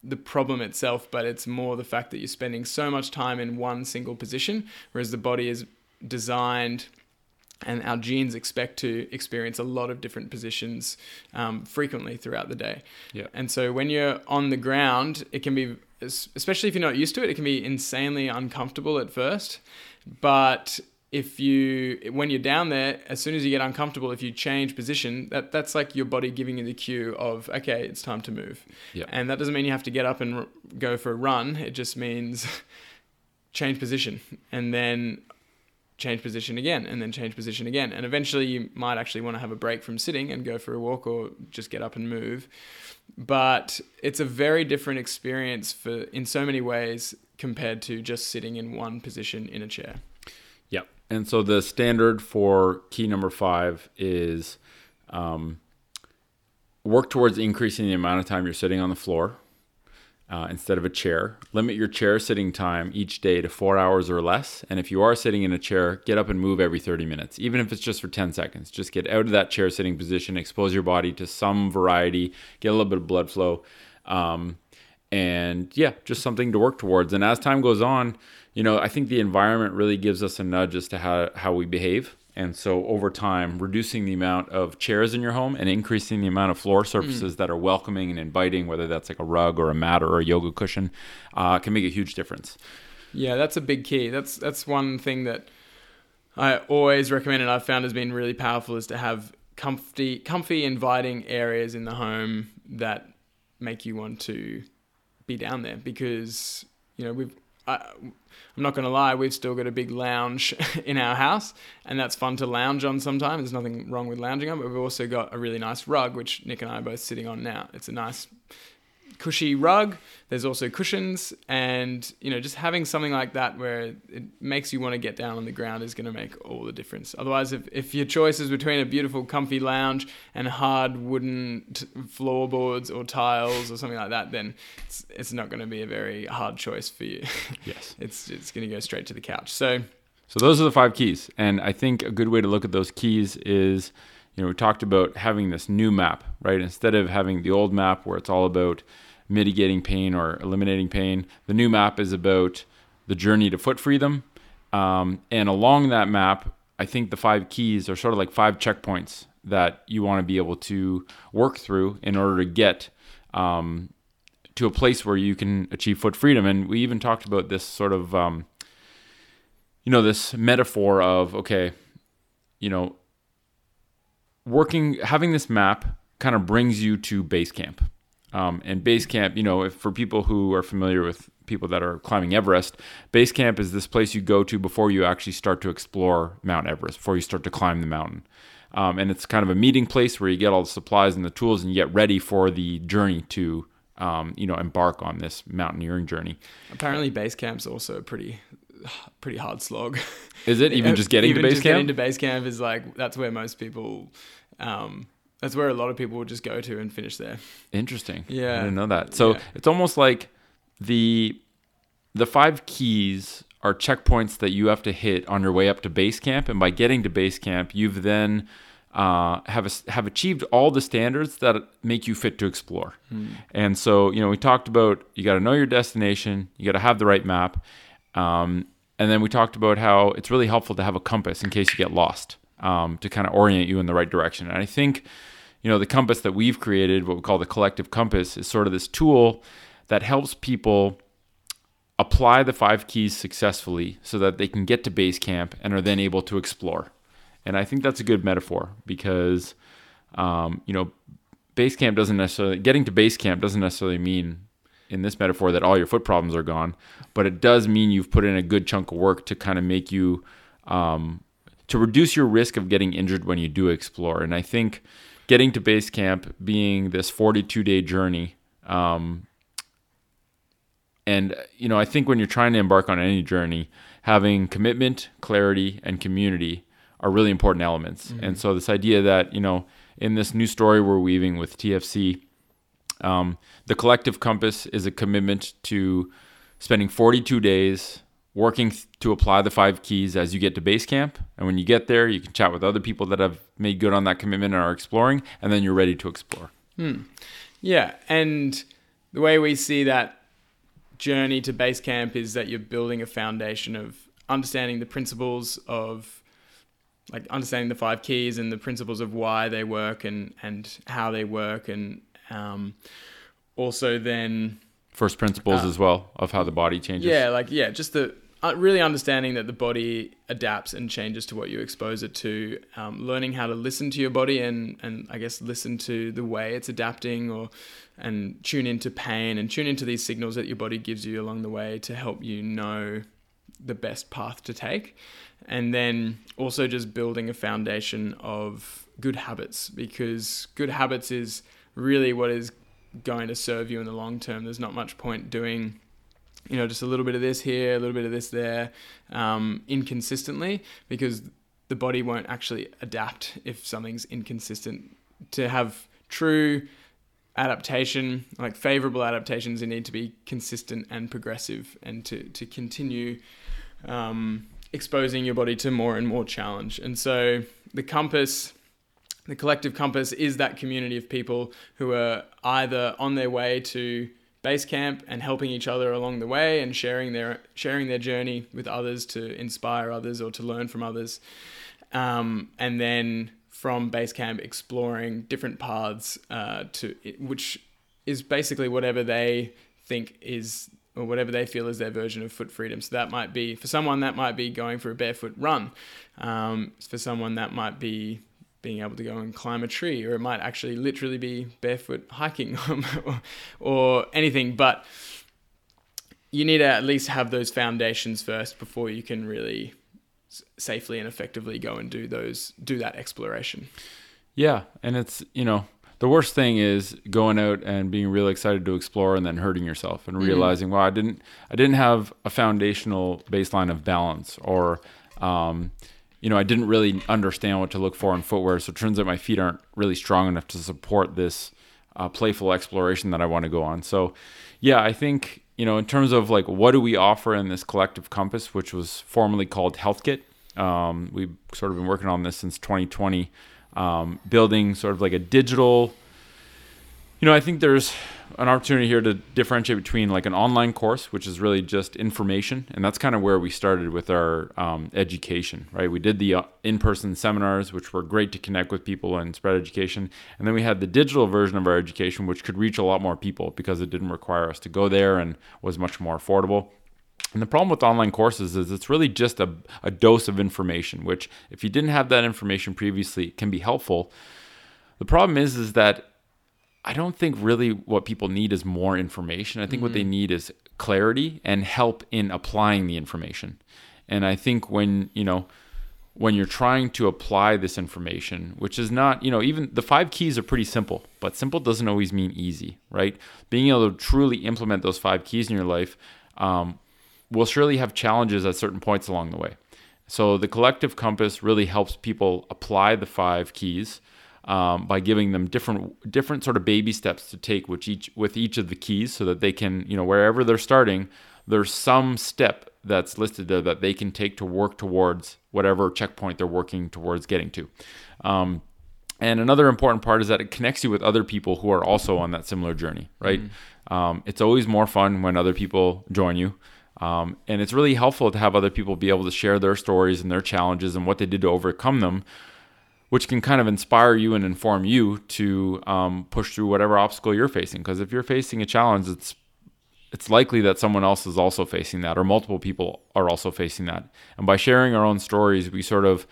B: the problem itself but it's more the fact that you're spending so much time in one single position whereas the body is designed and our genes expect to experience a lot of different positions um, frequently throughout the day.
D: Yeah.
B: And so when you're on the ground, it can be, especially if you're not used to it, it can be insanely uncomfortable at first. But if you, when you're down there, as soon as you get uncomfortable, if you change position, that that's like your body giving you the cue of, okay, it's time to move.
D: Yeah.
B: And that doesn't mean you have to get up and r- go for a run. It just means change position and then change position again and then change position again. And eventually you might actually want to have a break from sitting and go for a walk or just get up and move. But it's a very different experience for in so many ways compared to just sitting in one position in a chair.
D: Yep. And so the standard for key number five is um, work towards increasing the amount of time you're sitting on the floor uh, instead of a chair. Limit your chair sitting time each day to four hours or less. And if you are sitting in a chair, get up and move every 30 minutes, even if it's just for 10 seconds. Just get out of that chair sitting position, expose your body to some variety, get a little bit of blood flow. Um, and yeah, just something to work towards. And as time goes on, you know, I think the environment really gives us a nudge as to how, how we behave. And so over time, reducing the amount of chairs in your home and increasing the amount of floor surfaces that are welcoming and inviting, whether that's like a rug or a mat or a yoga cushion, uh, can make a huge difference.
B: Yeah, that's a big key. That's that's one thing that I always recommend and I've found has been really powerful is to have comfy comfy inviting areas in the home that make you want to be down there because you know we've I, I'm not going to lie, we've still got a big lounge in our house, and that's fun to lounge on sometimes. There's nothing wrong with lounging on, but we've also got a really nice rug, which Nick and I are both sitting on now. It's a nice cushy rug. There's also cushions, and you know, just having something like that where it makes you want to get down on the ground is going to make all the difference. Otherwise, if, if your choice is between a beautiful, comfy lounge and hard wooden t- floorboards or tiles or something like that, then it's, it's not going to be a very hard choice for you.
D: Yes.
B: it's it's going to go straight to the couch. So
D: So those are the five keys, and I think a good way to look at those keys is, you know, we talked about having this new map, right? Instead of having the old map where it's all about mitigating pain or eliminating pain, the new map is about the journey to foot freedom. Um, and along that map, I think the five keys are sort of like five checkpoints that you want to be able to work through in order to get um, to a place where you can achieve foot freedom. And we even talked about this sort of um, you know this metaphor of okay you know working having this map kind of brings you to base camp um, and base camp you know if for people who are familiar with people that are climbing everest base camp is this place you go to before you actually start to explore mount everest before you start to climb the mountain. Um, and it's kind of a meeting place where you get all the supplies and the tools and you get ready for the journey to um, you know embark on this mountaineering journey.
B: Apparently, base camp's also a pretty pretty hard slog.
D: is it even just getting
B: even
D: to base
B: just
D: camp
B: getting to base camp is like that's where most people. Um, that's where a lot of people will just go to and finish there.
D: Interesting.
B: Yeah.
D: I didn't know that. So
B: Yeah.
D: it's almost like the the five keys are checkpoints that you have to hit on your way up to base camp, and by getting to base camp, you've then uh, have a, have achieved all the standards that make you fit to explore. And so you know we talked about you got to know your destination, you got to have the right map, um, and then we talked about how it's really helpful to have a compass in case you get lost um, to kind of orient you in the right direction. And I think you know the compass that we've created what we call the collective compass is sort of this tool that helps people apply the five keys successfully so that they can get to base camp and are then able to explore and i think that's a good metaphor because um, you know base camp doesn't necessarily getting to base camp doesn't necessarily mean in this metaphor that all your foot problems are gone but it does mean you've put in a good chunk of work to kind of make you um, to reduce your risk of getting injured when you do explore. And i think getting to base camp being this 42 day journey um, and you know i think when you're trying to embark on any journey having commitment clarity and community are really important elements. And so this idea that you know in this new story we're weaving with tfc um, the collective compass is a commitment to spending 42 days working to apply the five keys as you get to base camp. And when you get there, you can chat with other people that have made good on that commitment and are exploring, and then you're ready to explore.
B: Yeah, and the way we see that journey to base camp is that you're building a foundation of understanding the principles of like understanding the five keys and the principles of why they work and and how they work and um, also then
D: First principles
B: Ah.
D: as well of how the body changes.
B: yeah, like yeah, just the uh, really understanding that the body adapts and changes to what you expose it to. Um, learning how to listen to your body and and I guess listen to the way it's adapting or and tune into pain and tune into these signals that your body gives you along the way to help you know the best path to take. And then also just building a foundation of good habits because good habits is really what is going to serve you in the long term. There's not much point doing you know, just a little bit of this here, a little bit of this there, um, inconsistently, because the body won't actually adapt if something's inconsistent. To have true adaptation, like favorable adaptations, they need to be consistent and progressive, and to to continue um, exposing your body to more and more challenge. And so the compass. The collective compass is that community of people who are either on their way to base camp and helping each other along the way and sharing their sharing their journey with others to inspire others or to learn from others. Um, and then from base camp exploring different paths uh, to which is basically whatever they think is or whatever they feel is their version of foot freedom. So that might be for someone that might be going for a barefoot run. Um, for someone that might be being able to go and climb a tree, or it might actually literally be barefoot hiking or, or anything. But you need to at least have those foundations first before you can really safely and effectively go and do those do that exploration.
D: Yeah, and it's you know the worst thing is going out and being really excited to explore and then hurting yourself and
B: Mm-hmm.
D: realizing, wow, I didn't, I didn't have a foundational baseline of balance, or, um, you know, I didn't really understand what to look for in footwear. So it turns out my feet aren't really strong enough to support this uh, playful exploration that I want to go on. So, yeah, I think you know, in terms of like what do we offer in this collective compass, which was formerly called Health Kit. Um, we've sort of been working on this since 2020, um, building sort of like a digital. You know, I think there's an opportunity here to differentiate between like an online course, which is really just information, and that's kind of where we started with our um, education, right? We did the uh, in-person seminars, which were great to connect with people and spread education, and then we had the digital version of our education, which could reach a lot more people because it didn't require us to go there and was much more affordable. And the problem with online courses is it's really just a, a dose of information, which if you didn't have that information previously, can be helpful. The problem is, is that I don't think really what people need is more information. I think what they need is clarity and help in applying the information. And I think when, you know, when you're trying to apply this information, which is not, you know, even the five keys are pretty simple, but simple doesn't always mean easy, right? Being able to truly implement those five keys in your life um, will surely have challenges at certain points along the way. So the collective compass really helps people apply the five keys um, by giving them different different sort of baby steps to take with each with each of the keys, so that they can you know wherever they're starting, there's some step that's listed there that they can take to work towards whatever checkpoint they're working towards getting to. Um, and another important part is that it connects you with other people who are also on that similar journey, right? Um, it's always more fun when other people join you. Um, and it's really helpful to have other people be able to share their stories and their challenges and what they did to overcome them, which can kind of inspire you and inform you to um, push through whatever obstacle you're facing. Because if you're facing a challenge, it's it's likely that someone else is also facing that, or multiple people are also facing that. And by sharing our own stories, we sort of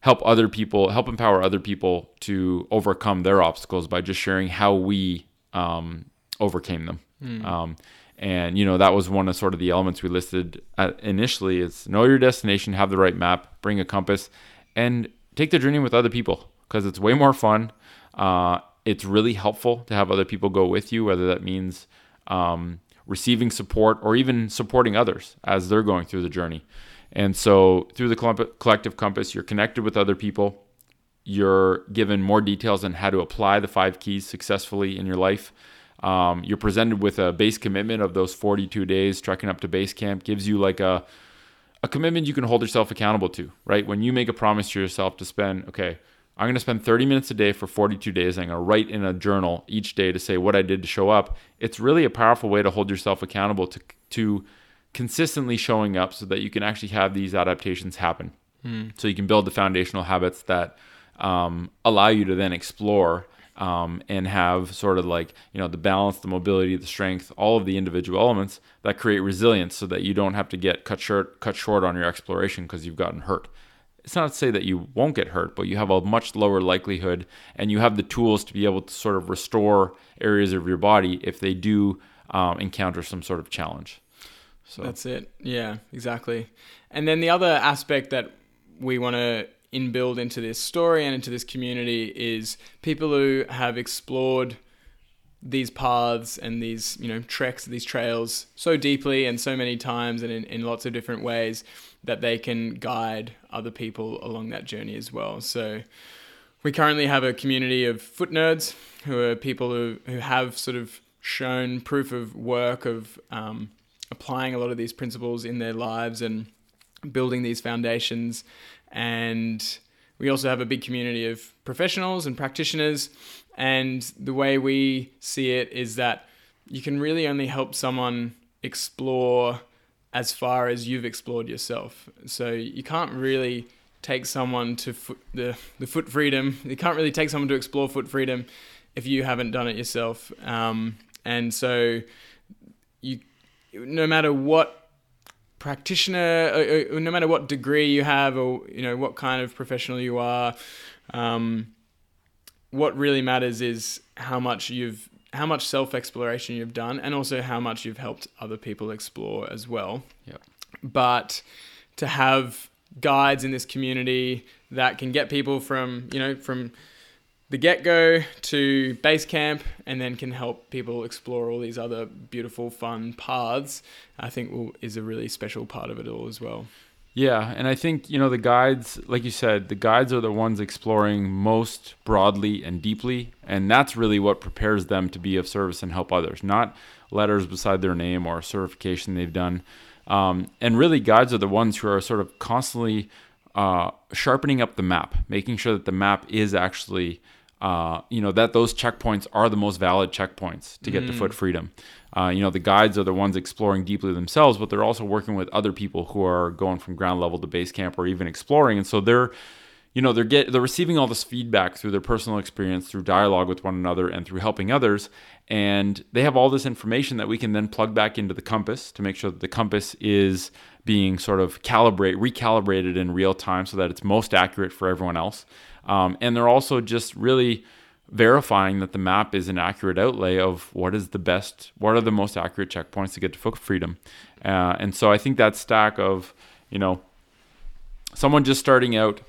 D: help other people, help empower other people to overcome their obstacles by just sharing how we um, overcame them. Um, and you know that was one of sort of the elements we listed at initially. Is know your destination, have the right map, bring a compass, and take the journey with other people because it's way more fun. Uh, it's really helpful to have other people go with you, whether that means um, receiving support or even supporting others as they're going through the journey. And so through the collective compass, you're connected with other people. You're given more details on how to apply the five keys successfully in your life. Um, you're presented with a base commitment of those 42 days trekking up to base camp gives you like a a commitment you can hold yourself accountable to, right? When you make a promise to yourself to spend, okay, I'm going to spend 30 minutes a day for 42 days. I'm going to write in a journal each day to say what I did to show up. It's really a powerful way to hold yourself accountable to to consistently showing up so that you can actually have these adaptations happen. So you can build the foundational habits that um, allow you to then explore um, and have sort of like you know the balance, the mobility, the strength, all of the individual elements that create resilience, so that you don't have to get cut short cut short on your exploration because you've gotten hurt. It's not to say that you won't get hurt, but you have a much lower likelihood, and you have the tools to be able to sort of restore areas of your body if they do um, encounter some sort of challenge. So
B: That's it. Yeah, exactly. And then the other aspect that we want to inbuild into this story and into this community is people who have explored these paths and these you know treks these trails so deeply and so many times and in, in lots of different ways that they can guide other people along that journey as well so we currently have a community of foot nerds who are people who, who have sort of shown proof of work of um, applying a lot of these principles in their lives and building these foundations. And we also have a big community of professionals and practitioners. And the way we see it is that you can really only help someone explore as far as you've explored yourself. So you can't really take someone to foot, the the foot freedom. You can't really take someone to explore foot freedom if you haven't done it yourself. Um, and so you, no matter what practitioner, or, or no matter what degree you have, or you know what kind of professional you are, um, what really matters is how much you've how much self exploration you've done, and also how much you've helped other people explore as well.
D: Yep.
B: But to have guides in this community that can get people from you know from the get go to base camp and then can help people explore all these other beautiful, fun paths, I think will, is a really special part of it all as well.
D: Yeah, and I think, you know, the guides, like you said, the guides are the ones exploring most broadly and deeply, and that's really what prepares them to be of service and help others, not letters beside their name or certification they've done. Um, and really, guides are the ones who are sort of constantly uh, sharpening up the map, making sure that the map is actually uh, you know that those checkpoints are the most valid checkpoints to get mm. to foot freedom. Uh, you know the guides are the ones exploring deeply themselves, but they're also working with other people who are going from ground level to base camp or even exploring, and so they're you know they're get they're receiving all this feedback through their personal experience through dialogue with one another and through helping others and they have all this information that we can then plug back into the compass to make sure that the compass is being sort of calibrate recalibrated in real time so that it's most accurate for everyone else um, and they're also just really verifying that the map is an accurate outlay of what is the best, what are the most accurate checkpoints to get to foot freedom. Uh, and so I think that stack of, you know, someone just starting out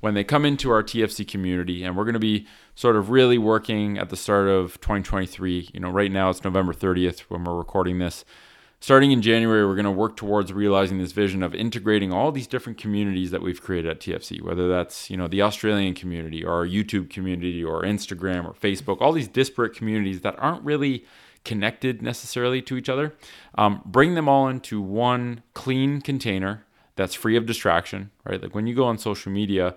D: when they come into our TFC community, and we're going to be sort of really working at the start of 2023. You know, right now it's November 30th when we're recording this starting in January, we're going to work towards realizing this vision of integrating all these different communities that we've created at TFC, whether that's you know the Australian community or our YouTube community or Instagram or Facebook, all these disparate communities that aren't really connected necessarily to each other. Um, bring them all into one clean container that's free of distraction, right? Like when you go on social media.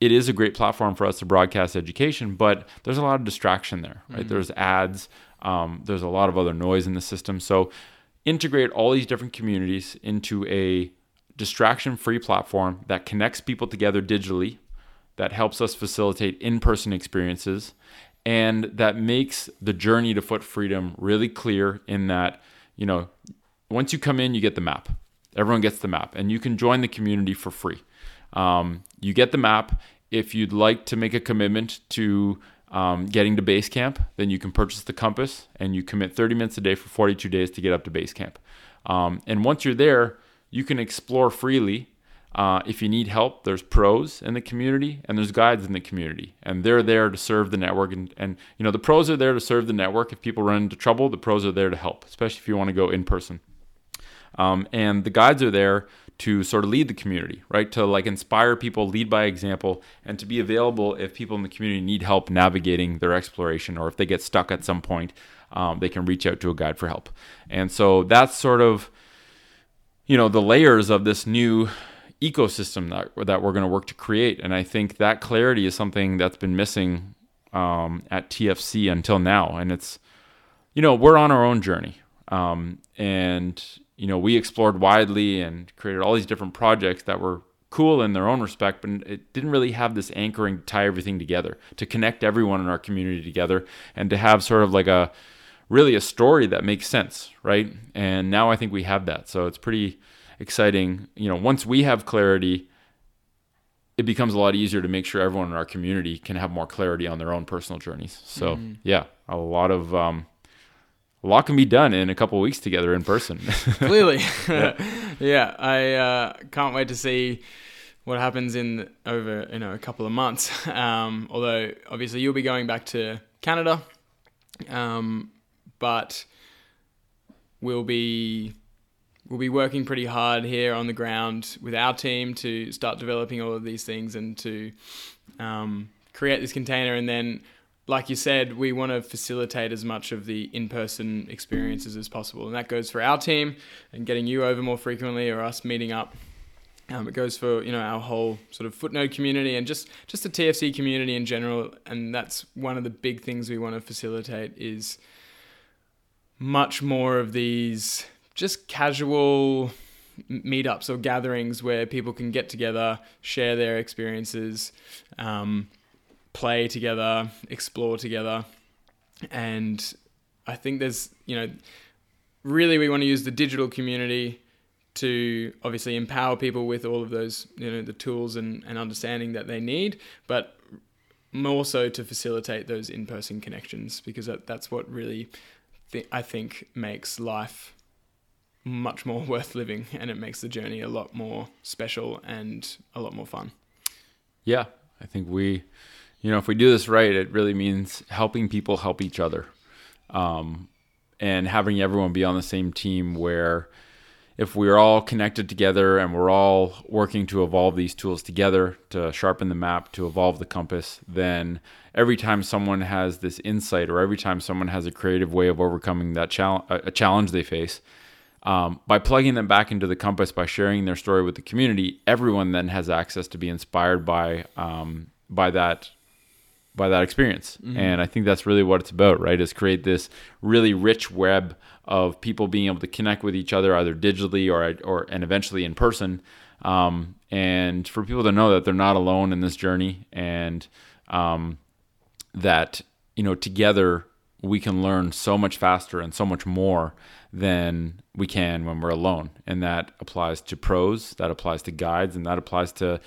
D: It is a great platform for us to broadcast education, but there's a lot of distraction there, right? Mm-hmm. There's ads, um, there's a lot of other noise in the system. So integrate all these different communities into a distraction free platform that connects people together digitally, that helps us facilitate in person experiences, and that makes the journey to foot freedom really clear in that, you know, once you come in, you get the map. Everyone gets the map, and you can join the community for free. Um, you get the map. If you'd like to make a commitment to um, getting to base camp, then you can purchase the compass and you commit 30 minutes a day for 42 days to get up to base camp. Um, and once you're there, you can explore freely. Uh, if you need help, there's pros in the community and there's guides in the community, and they're there to serve the network. And, and you know the pros are there to serve the network. If people run into trouble, the pros are there to help, especially if you want to go in person. Um, and the guides are there to sort of lead the community, right? To like inspire people, lead by example, and to be available if people in the community need help navigating their exploration or if they get stuck at some point, um, they can reach out to a guide for help. And so that's sort of, you know, the layers of this new ecosystem that, that we're going to work to create. And I think that clarity is something that's been missing um, at TFC until now. And it's, you know, we're on our own journey. Um, and you know, we explored widely and created all these different projects that were cool in their own respect, but it didn't really have this anchoring to tie everything together, to connect everyone in our community together, and to have sort of like a really a story that makes sense, right? And now I think we have that. So it's pretty exciting. You know, once we have clarity, it becomes a lot easier to make sure everyone in our community can have more clarity on their own personal journeys. So, mm. yeah, a lot of um, a lot can be done in a couple of weeks together in person.
B: Clearly, yeah. yeah. I uh, can't wait to see what happens in over you know a couple of months. Um, although obviously you'll be going back to Canada, um, but we'll be we'll be working pretty hard here on the ground with our team to start developing all of these things and to um, create this container and then like you said, we want to facilitate as much of the in-person experiences as possible, and that goes for our team and getting you over more frequently, or us meeting up. Um, it goes for you know our whole sort of foot nerd community and just just the TFC community in general, and that's one of the big things we want to facilitate is much more of these just casual meetups or gatherings where people can get together, share their experiences. Um, play together, explore together. And I think there's, you know, really we want to use the digital community to obviously empower people with all of those, you know, the tools and, and understanding that they need, but more so to facilitate those in person connections because that, that's what really th- I think makes life much more worth living and it makes the journey a lot more special and a lot more fun.
D: Yeah, I think we you know, if we do this right, it really means helping people help each other, um, and having everyone be on the same team. Where if we're all connected together and we're all working to evolve these tools together to sharpen the map, to evolve the compass, then every time someone has this insight or every time someone has a creative way of overcoming that challenge, a challenge they face, um, by plugging them back into the compass, by sharing their story with the community, everyone then has access to be inspired by um, by that by that experience. Mm-hmm. And I think that's really what it's about, right? Is create this really rich web of people being able to connect with each other either digitally or or and eventually in person. Um, and for people to know that they're not alone in this journey and um, that you know together we can learn so much faster and so much more than we can when we're alone. And that applies to pros, that applies to guides, and that applies to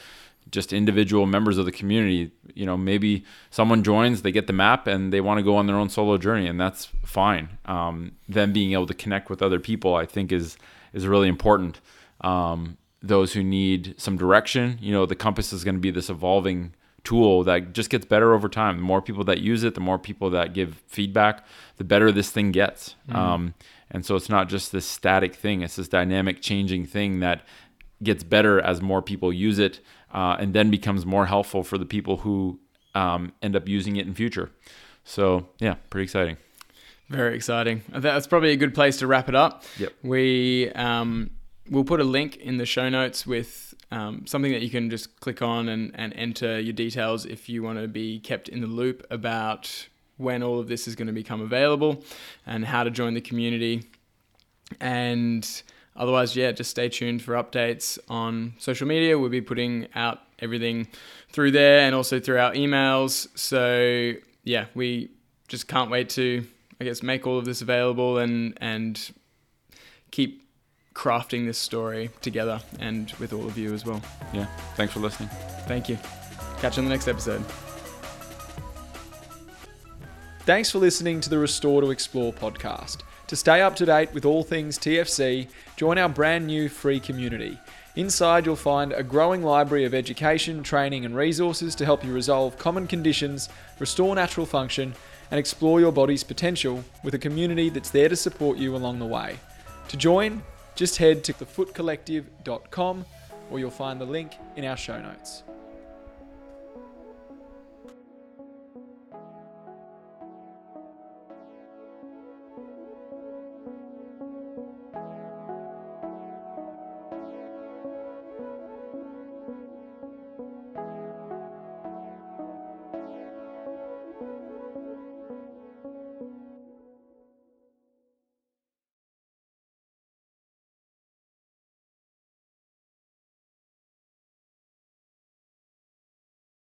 D: just individual members of the community. You know, maybe someone joins, they get the map, and they want to go on their own solo journey, and that's fine. Um, them being able to connect with other people, I think, is is really important. Um, those who need some direction, you know, the compass is going to be this evolving tool that just gets better over time. The more people that use it, the more people that give feedback, the better this thing gets. Mm. Um, and so it's not just this static thing; it's this dynamic, changing thing that gets better as more people use it, uh, and then becomes more helpful for the people who um, end up using it in future. So yeah, pretty exciting.
B: Very exciting. That's probably a good place to wrap it up.
D: Yep.
B: We um, we'll put a link in the show notes with um, something that you can just click on and, and enter your details if you want to be kept in the loop about when all of this is going to become available and how to join the community. And otherwise, yeah, just stay tuned for updates on social media. We'll be putting out everything through there and also through our emails. So, yeah, we just can't wait to, I guess, make all of this available and, and keep crafting this story together and with all of you as well.
D: Yeah. Thanks for listening.
B: Thank you. Catch you on the next episode.
C: Thanks for listening to the Restore to Explore podcast. To stay up to date with all things TFC, join our brand new free community. Inside, you'll find a growing library of education, training, and resources to help you resolve common conditions, restore natural function, and explore your body's potential with a community that's there to support you along the way. To join, just head to thefootcollective.com or you'll find the link in our show notes.